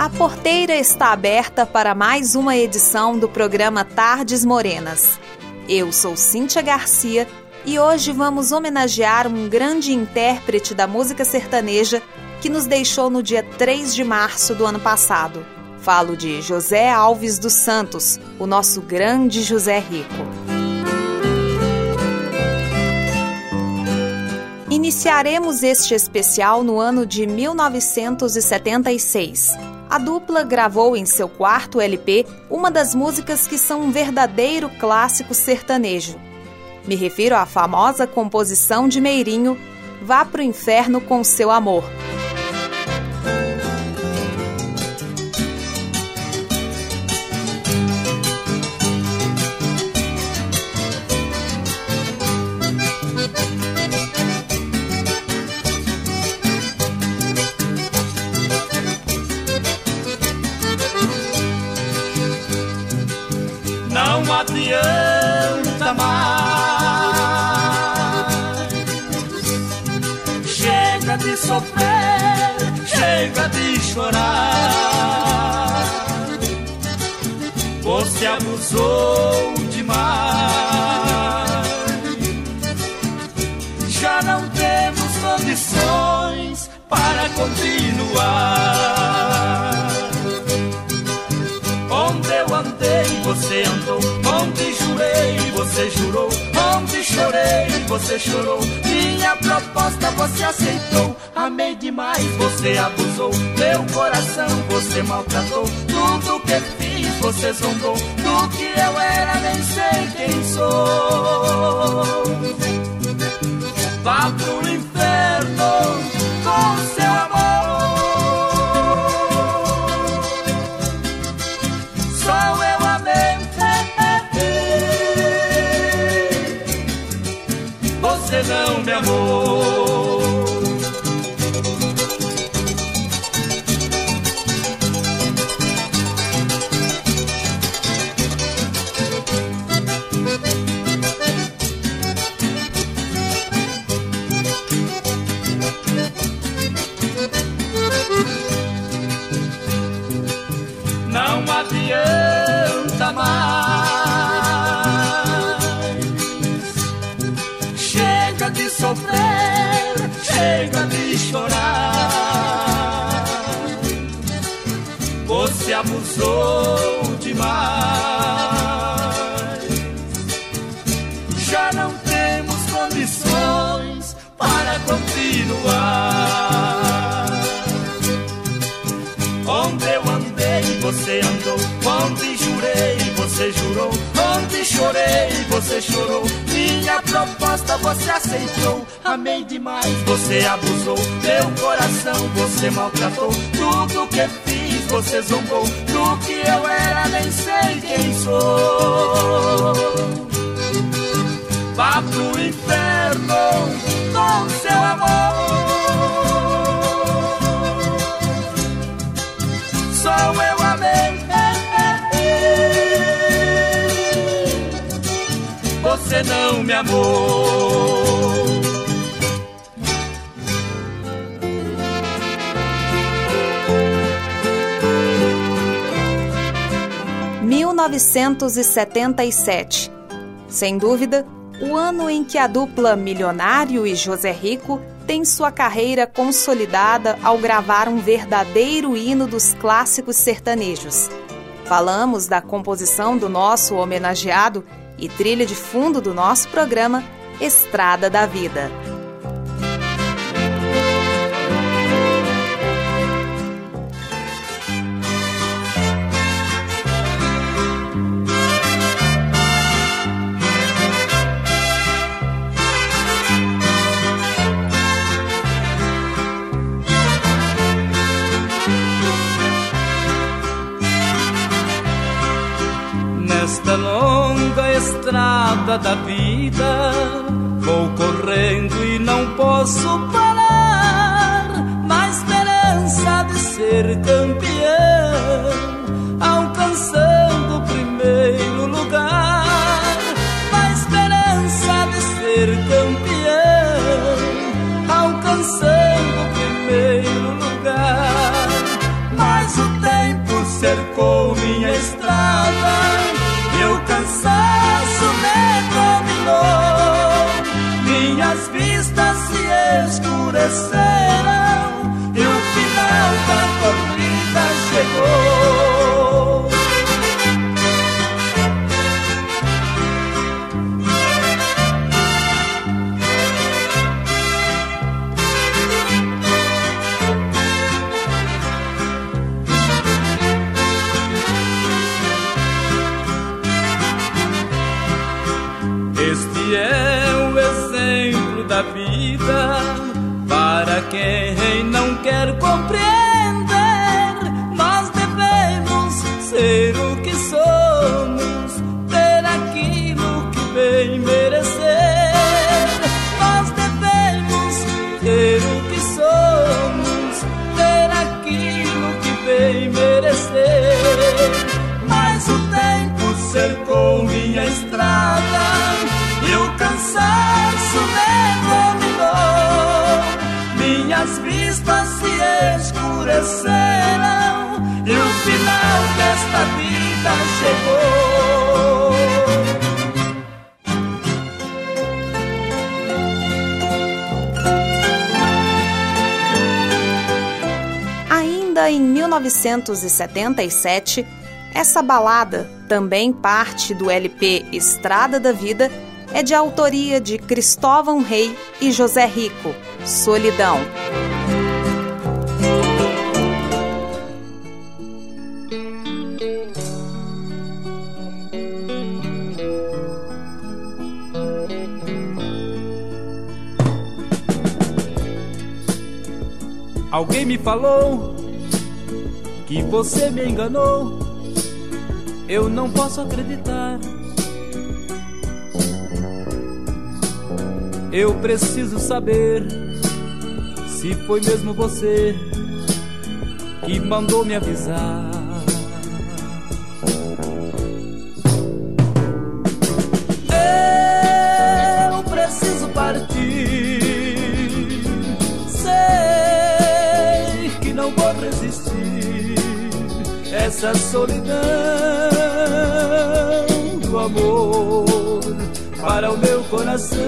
A porteira está aberta para mais uma edição do programa Tardes Morenas. Eu sou Cíntia Garcia e hoje vamos homenagear um grande intérprete da música sertaneja que nos deixou no dia 3 de março do ano passado. Falo de José Alves dos Santos, o nosso grande José Rico. Iniciaremos este especial no ano de 1976. A dupla gravou em seu quarto LP uma das músicas que são um verdadeiro clássico sertanejo. Me refiro à famosa composição de Meirinho Vá pro Inferno com Seu Amor. Sofrer, chega de chorar. Você abusou demais. Já não temos condições para continuar. Onde eu andei, você andou Onde jurei, você jurou. Onde chorei, você chorou. Minha proposta você aceitou. Amei demais, você abusou. Meu coração você maltratou. Tudo que fiz, você zombou. Do que eu era, nem sei quem sou. Vá pro inferno você jurou. Onde chorei, você chorou. Minha proposta você aceitou. Amei demais, você abusou. Meu coração você maltratou. Tudo que fiz, você zombou. Do que eu era, nem sei quem sou. Vá pro inferno com seu amor. Só eu Você não me amou. 1977. Sem dúvida, o ano em que a dupla Milionário e José Rico tem sua carreira consolidada ao gravar um verdadeiro hino dos clássicos sertanejos. Falamos da composição do nosso homenageado e trilha de fundo do nosso programa Estrada da Vida. Estrada da vida. Vou correndo e não posso parar, na esperança de ser campeão, alcançando o primeiro lugar. Na esperança de ser campeão, alcançando o primeiro lugar. Mas o tempo cercou minha estrada e o Minhas vistas se escureceram e o final da corrida chegou. Escureceram e o final desta vida chegou. Ainda em 1977, essa balada, também parte do LP Estrada da Vida, é de autoria de Cristóvão Rei e José Rico. Solidão. Alguém me falou que você me enganou. Eu não posso acreditar. Eu preciso saber se foi mesmo você que mandou me avisar. Essa solidão do amor para o meu coração.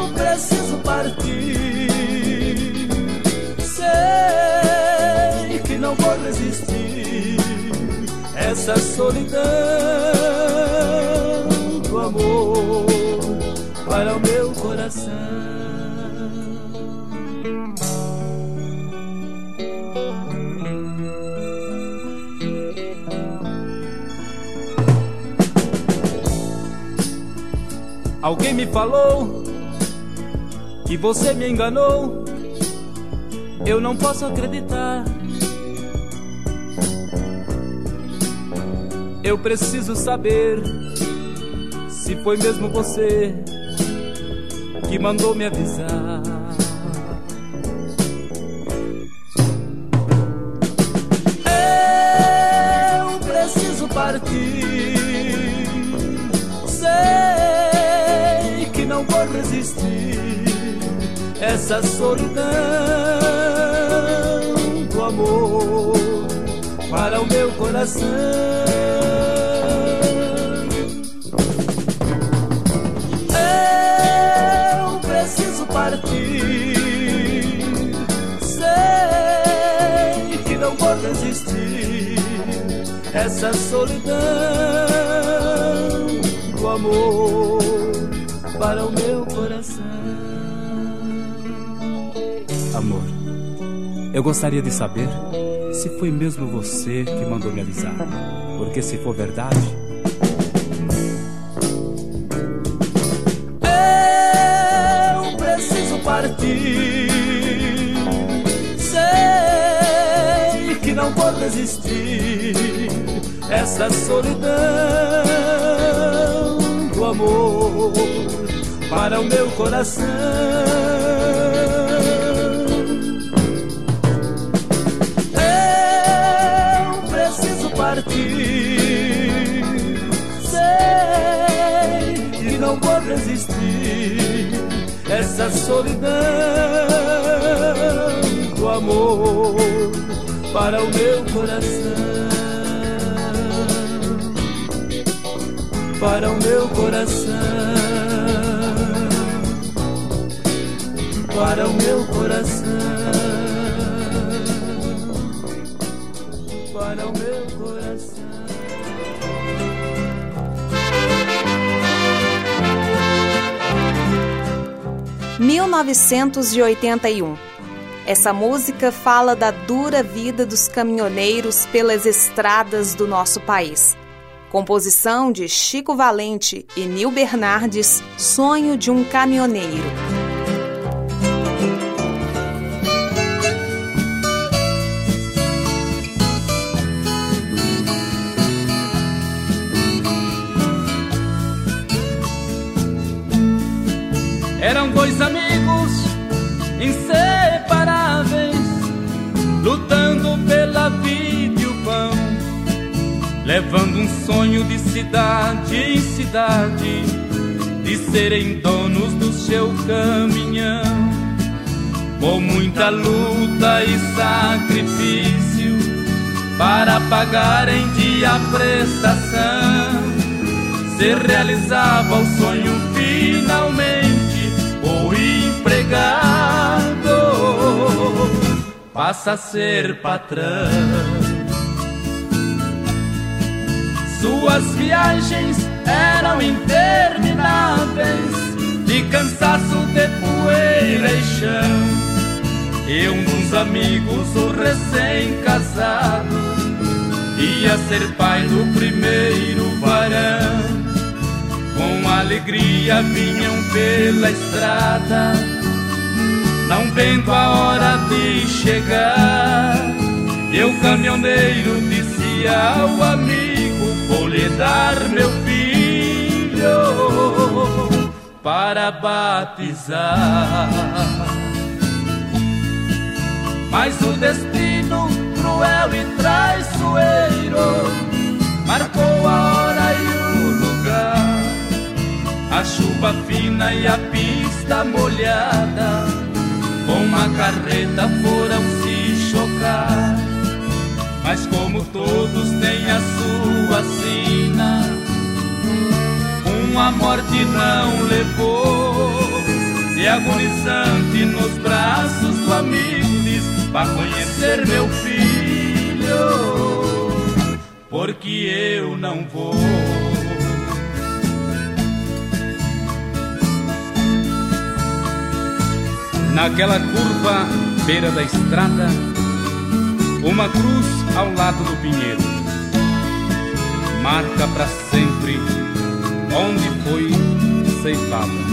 Eu preciso partir. Sei que não vou resistir essa solidão Alguém me falou que você me enganou. Eu não posso acreditar. Eu preciso saber se foi mesmo você que mandou me avisar. Essa solidão do amor para o meu coração. Eu preciso partir, sei que não vou resistir essa solidão do amor para o meu coração. Eu gostaria de saber se foi mesmo você que mandou me avisar. Porque se for verdade. Eu preciso partir. Sei que não vou resistir essa solidão do amor para o meu coração. Essa solidão do amor para o meu coração. Para o meu coração. Para o meu coração. (1981) Essa música fala da dura vida dos caminhoneiros pelas estradas do nosso país. Composição de Chico Valente e Nil Bernardes, Sonho de um Caminhoneiro. Levando um sonho de cidade em cidade, de serem donos do seu caminhão. Com muita luta e sacrifício para pagar em dia a prestação, se realizava o sonho finalmente empregado passa a ser patrão. Suas viagens eram intermináveis, de cansaço de poeira e chão. E um dos amigos, o recém-casado, ia ser pai do primeiro varão. Com alegria vinham pela estrada não vendo a hora de chegar. E o caminhoneiro disse ao amigo: lhe dar meu filho para batizar. Mas o destino cruel e traiçoeiro marcou a hora e o lugar. A chuva fina e a pista molhada com uma carreta foram se chocar. Mas como todos têm a sua sina, uma morte não levou. E agonizante nos braços do amigo diz: Vá conhecer meu filho, porque eu não vou. Naquela curva, beira da estrada, uma cruz ao lado do pinheiro. Marca para sempre onde foi ceifada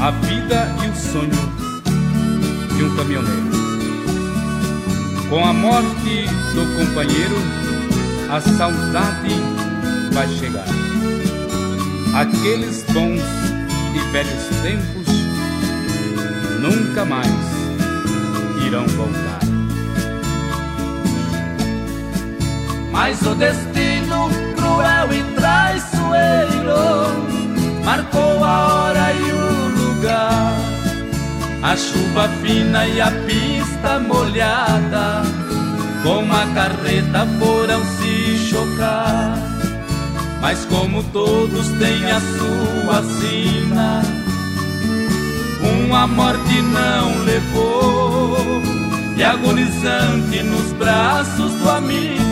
a vida e o sonho de um caminhoneiro. Com a morte do companheiro, a saudade vai chegar. Aqueles bons e velhos tempos nunca mais irão voltar. Mas o destino cruel e traiçoeiro marcou a hora e o lugar. A chuva fina e a pista molhada, com a carreta foram se chocar. Mas como todos têm a sua sina, uma morte não levou. E agonizante nos braços do amigo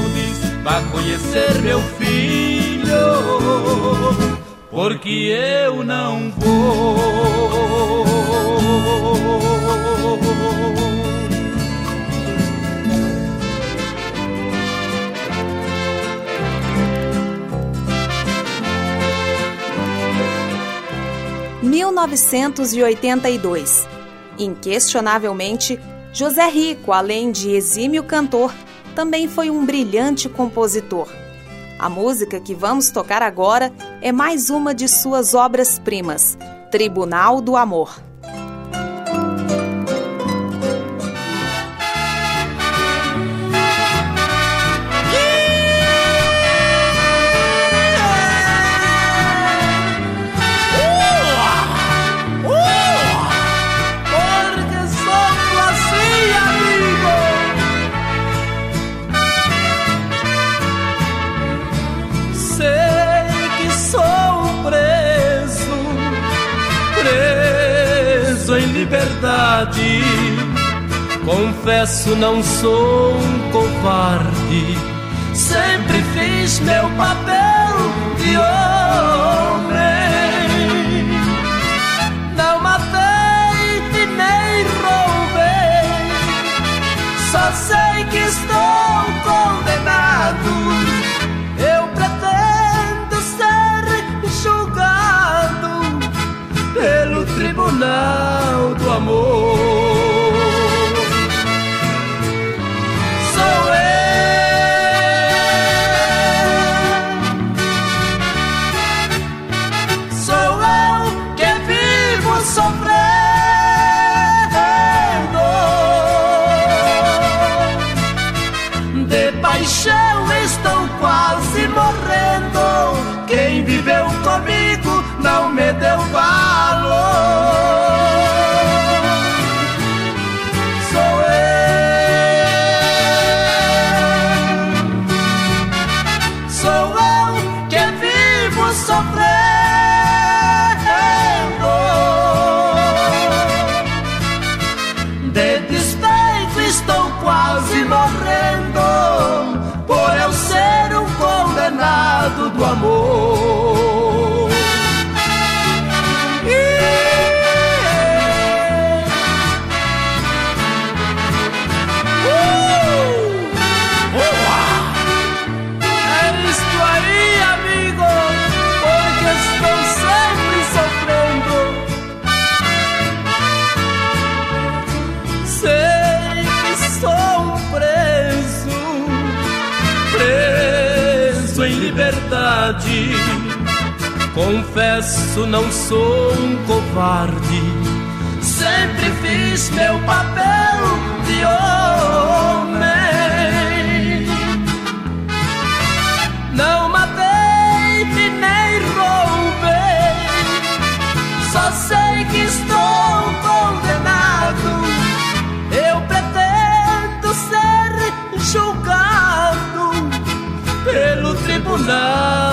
Vá conhecer meu filho, porque eu não vou. 1982. Inquestionavelmente, José Rico, além de exímio cantor, também foi um brilhante compositor. A música que vamos tocar agora é mais uma de suas obras-primas, Tribunal do Amor. Liberdade. Confesso, não sou um covarde. Sempre fiz meu papel de homem. Não matei e nem roubei. Só sei que estou condenado. Eu pretendo ser julgado pelo tribunal amor. Confesso, não sou um covarde. Sempre fiz meu papel de homem. Não matei e nem roubei. Só sei que estou condenado. Eu pretendo ser julgado pelo tribunal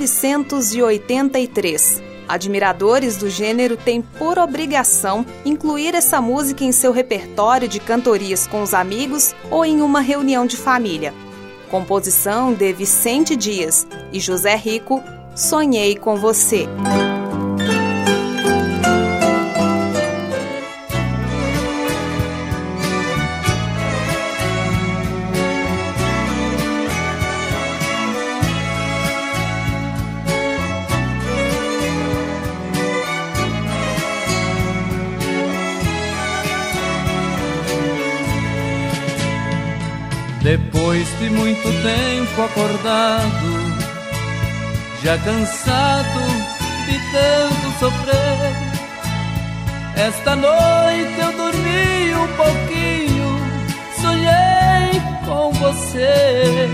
1983. Admiradores do gênero têm por obrigação incluir essa música em seu repertório de cantorias com os amigos ou em uma reunião de família. Composição de Vicente Dias e José Rico, Sonhei com Você. Tempo acordado, já cansado de tanto sofrer, esta noite eu dormi um pouquinho, sonhei com você.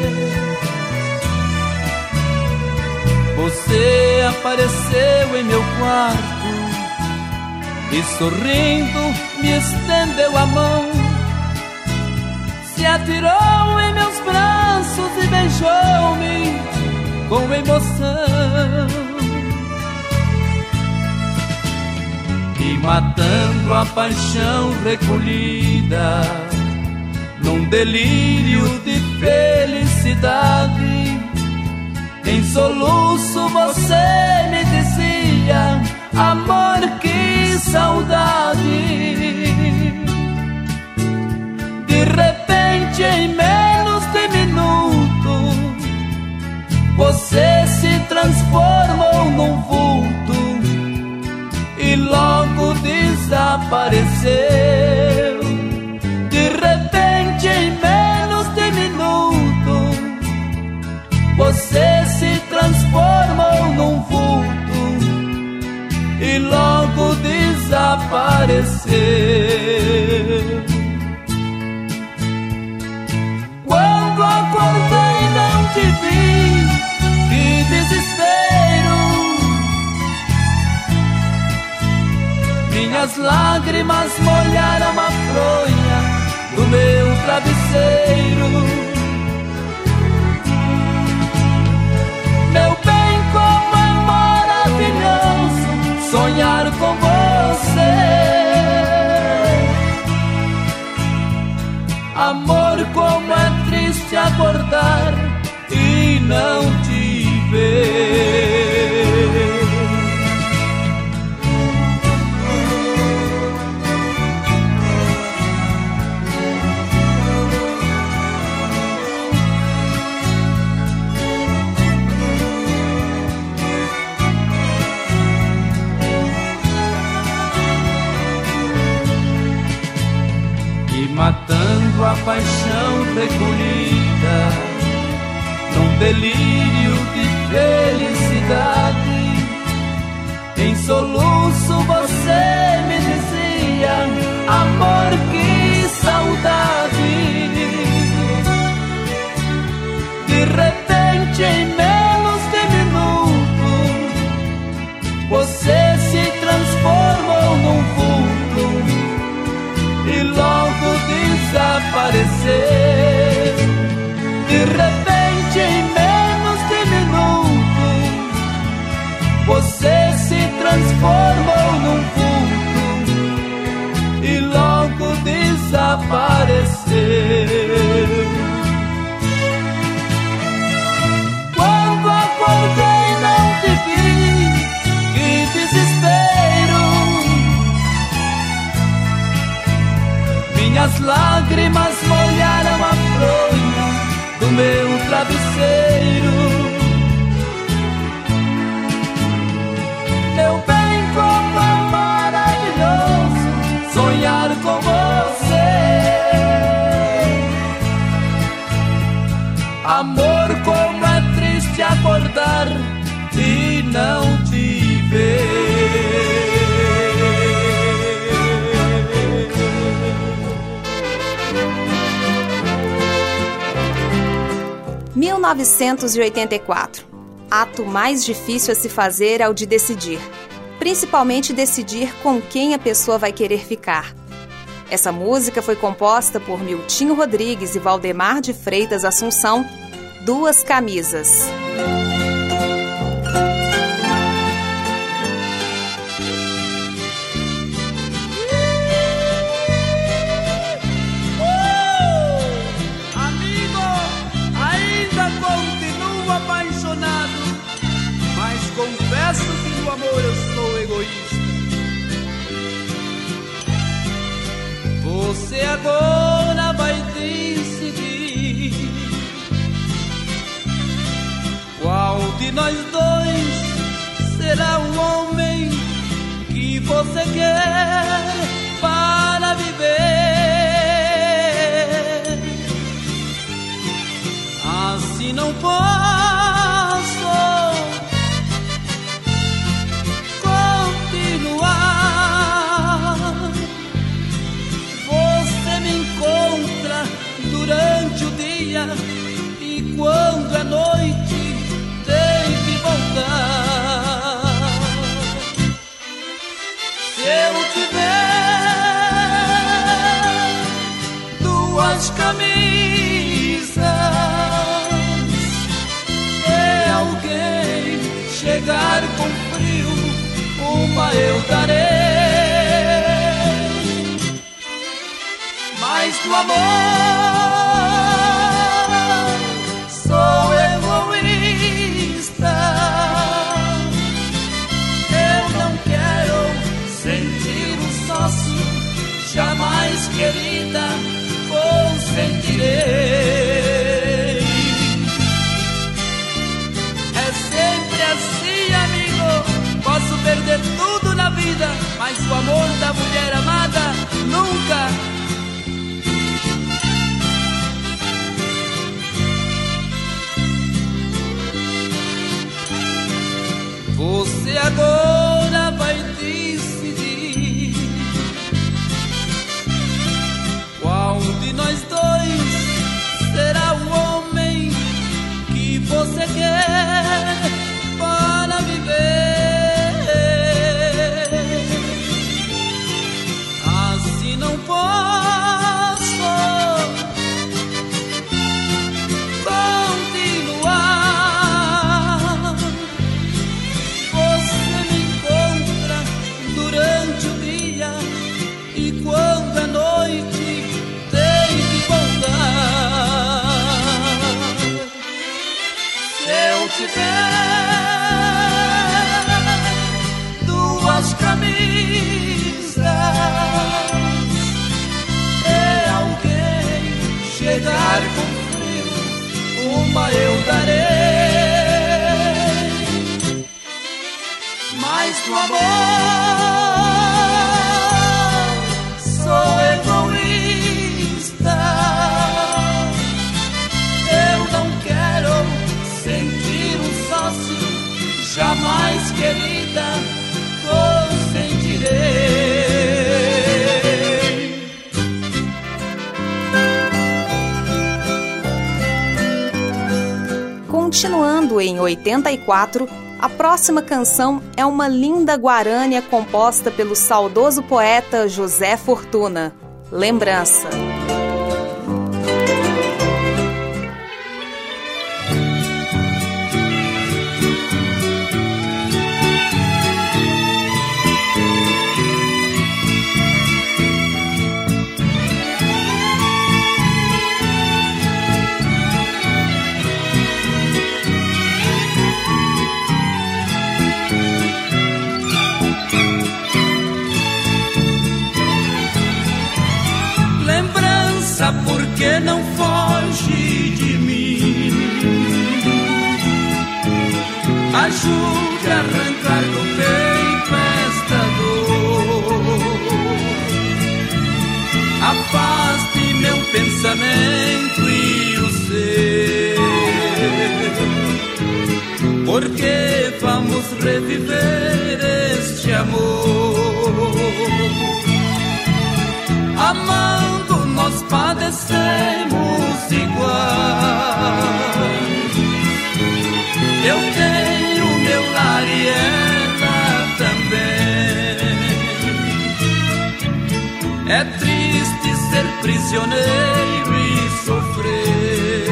Você apareceu em meu quarto e sorrindo me estendeu a mão se atirou em meus braços e beijou-me com emoção. E matando a paixão recolhida, num delírio de felicidade, em soluço você me dizia: você desapareceu. De repente, em menos de minuto, você se transformou num vulto e logo desapareceu. Minhas lágrimas molharam a fronha do meu travesseiro. Meu bem, como é maravilhoso sonhar com você. Amor, como é triste acordar e não te ver. Minhas lágrimas molharam a fronha do meu travesseiro. Meu bem, como é maravilhoso sonhar com você. Amor, como é triste acordar e não 1984. Ato mais difícil a se fazer é o de decidir. Principalmente decidir com quem a pessoa vai querer ficar. Essa música foi composta por Miltinho Rodrigues e Valdemar de Freitas Assunção, Duas Camisas. Você agora vai decidir qual de nós dois será o homem que você quer para viver. Assim não posso darei. Mas do amor amor sou egoísta. Eu não quero sentir um sócio jamais querida Continuando em 84, a próxima canção é uma linda guarânia composta pelo saudoso poeta José Fortuna. Lembrança. Ajude a arrancar do peito esta dor. Afaste meu pensamento e o seu. Porque vamos reviver este amor. Amando nós padecemos igual. Eu tenho ser prisioneiro e sofrer,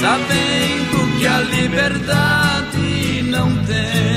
sabendo que a liberdade não tem.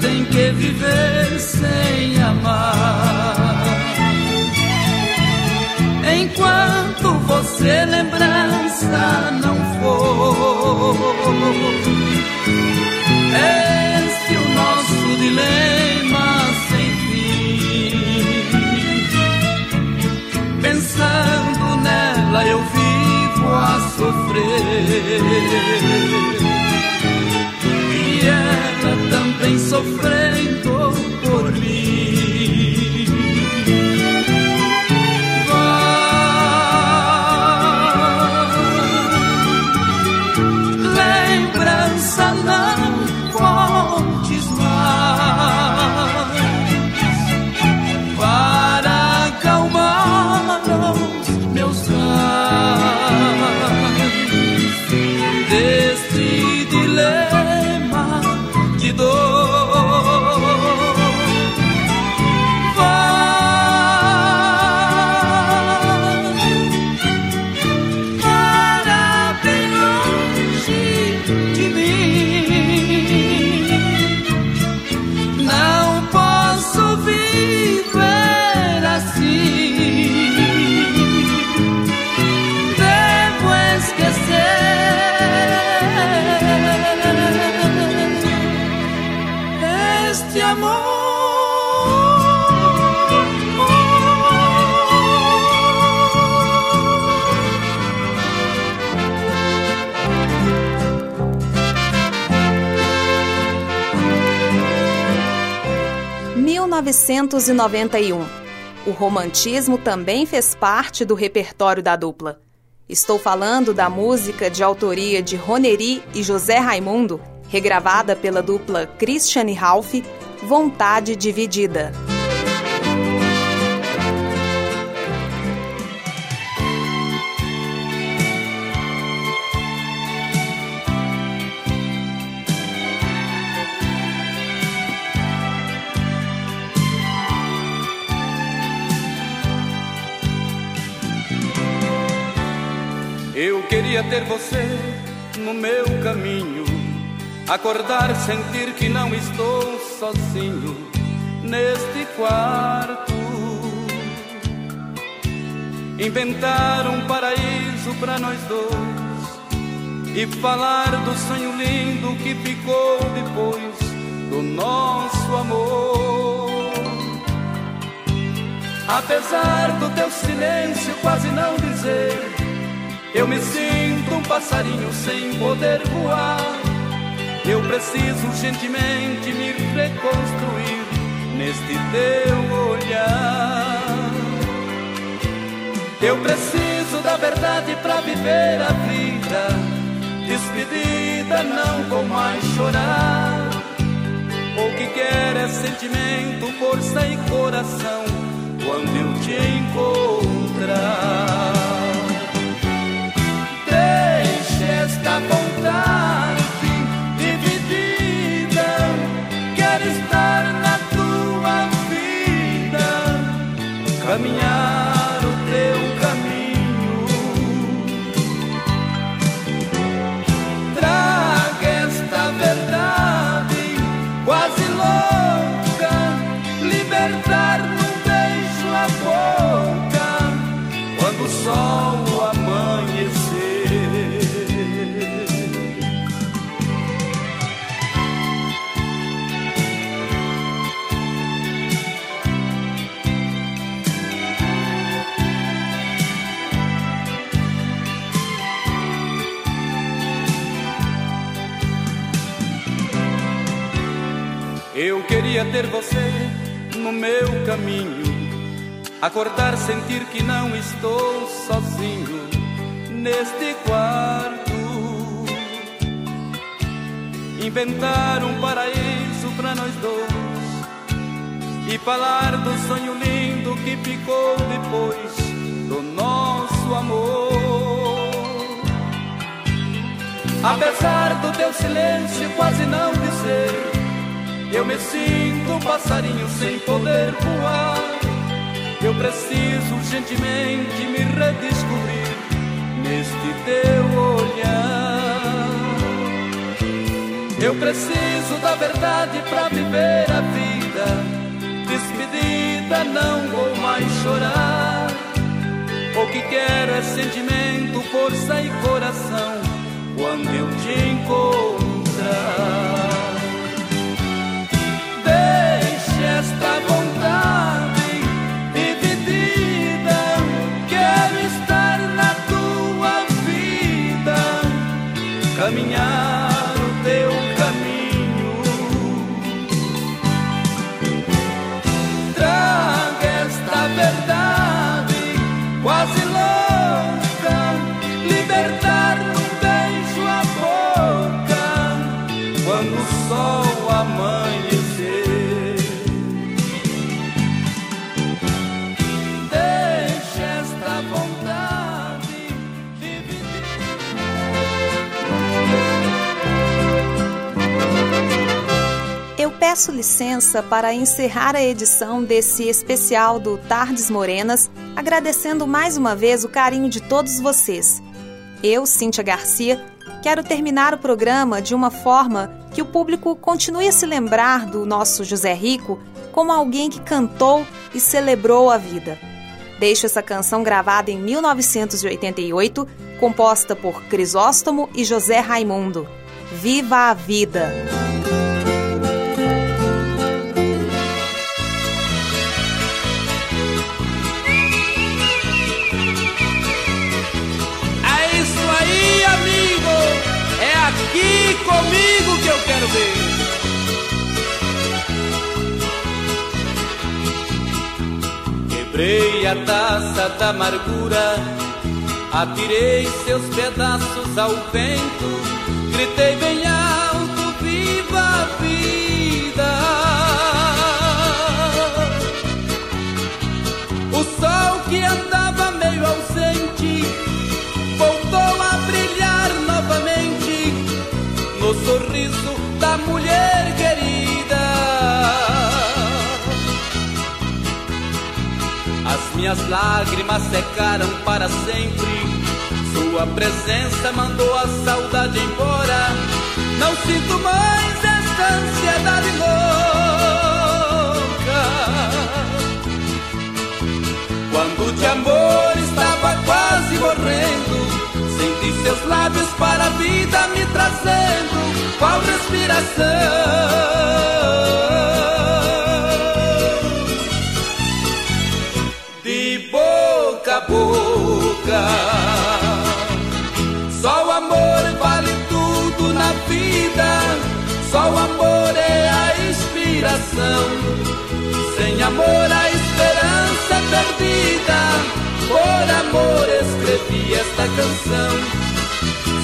Tem que viver sem amar. Enquanto você lembrança não for, esse é o nosso dilema sem fim. Pensando nela eu vivo a sofrer sofrendo por mim. 1991. O romantismo também fez parte do repertório da dupla. Estou falando da música de autoria de Roneri e José Raimundo, regravada pela dupla Christian e Ralph, Vontade Dividida. Queria ter você no meu caminho, acordar, sentir que não estou sozinho neste quarto. Inventar um paraíso para nós dois e falar do sonho lindo que ficou depois do nosso amor. Apesar do teu silêncio quase não dizer eu me sinto um passarinho sem poder voar. Eu preciso urgentemente me reconstruir neste teu olhar. Eu preciso da verdade para viver a vida. Despedida, não vou mais chorar. O que quer é sentimento, força e coração quando eu te encontrar. Esta vontade dividida. Quero estar na tua vida, caminhar o teu caminho. Traga esta verdade quase louca, libertar queria ter você no meu caminho, acordar, sentir que não estou sozinho neste quarto. Inventar um paraíso para nós dois e falar do sonho lindo que ficou depois do nosso amor. Apesar do teu silêncio quase não dizer eu me sinto um passarinho sem poder voar. Eu preciso urgentemente me redescobrir neste teu olhar. Eu preciso da verdade pra viver a vida. Despedida, não vou mais chorar. O que quero é sentimento, força e coração. Quando eu te encontrar. Peço licença para encerrar a edição desse especial do Tardes Morenas, agradecendo mais uma vez o carinho de todos vocês. Eu, Cíntia Garcia, quero terminar o programa de uma forma que o público continue a se lembrar do nosso José Rico como alguém que cantou e celebrou a vida. Deixo essa canção gravada em 1988, composta por Crisóstomo e José Raimundo. Viva a vida! Comigo que eu quero ver. Quebrei a taça da amargura, atirei seus pedaços ao vento, gritei bem alto: Viva a vida! O sol que andava sorriso da mulher querida. As minhas lágrimas secaram para sempre. Sua presença mandou a saudade embora. Não sinto mais esta ansiedade louca. Quando de amor estava quase morrendo Senti seus lábios para a vida me trazendo qual respiração. De boca a boca. Só o amor vale tudo na vida. Só o amor é a inspiração. Sem amor a esperança é perdida. Por amor escrevi esta canção.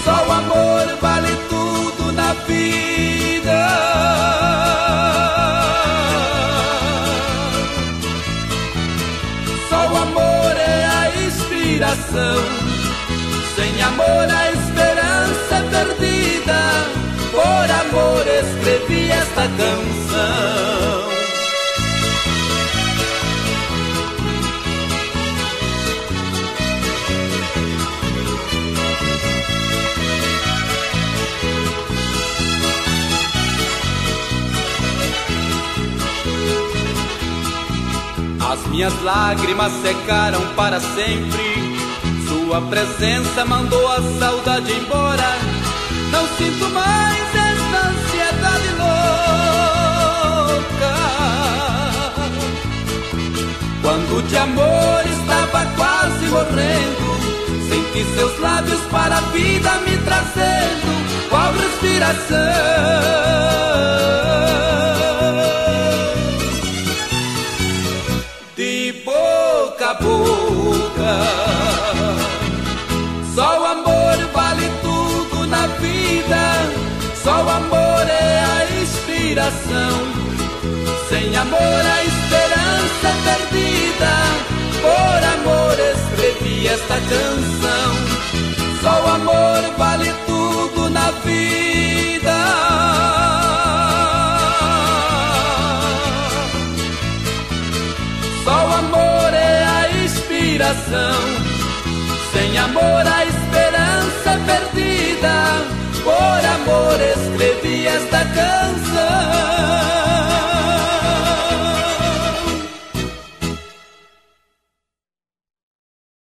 Só o amor vale tudo inspiração. Sem amor a esperança é perdida. Por amor escrevi esta canção. As minhas lágrimas secaram para sempre. Sua presença mandou a saudade embora. Não sinto mais esta ansiedade louca. Quando de amor estava quase morrendo, senti seus lábios para a vida me trazendo qual respiração. Só o amor é a inspiração. Sem amor a esperança é perdida. Por amor escrevi esta canção. Só o amor vale tudo na vida. inspiração. Sem amor a esperança é perdida amor escrevi esta canção.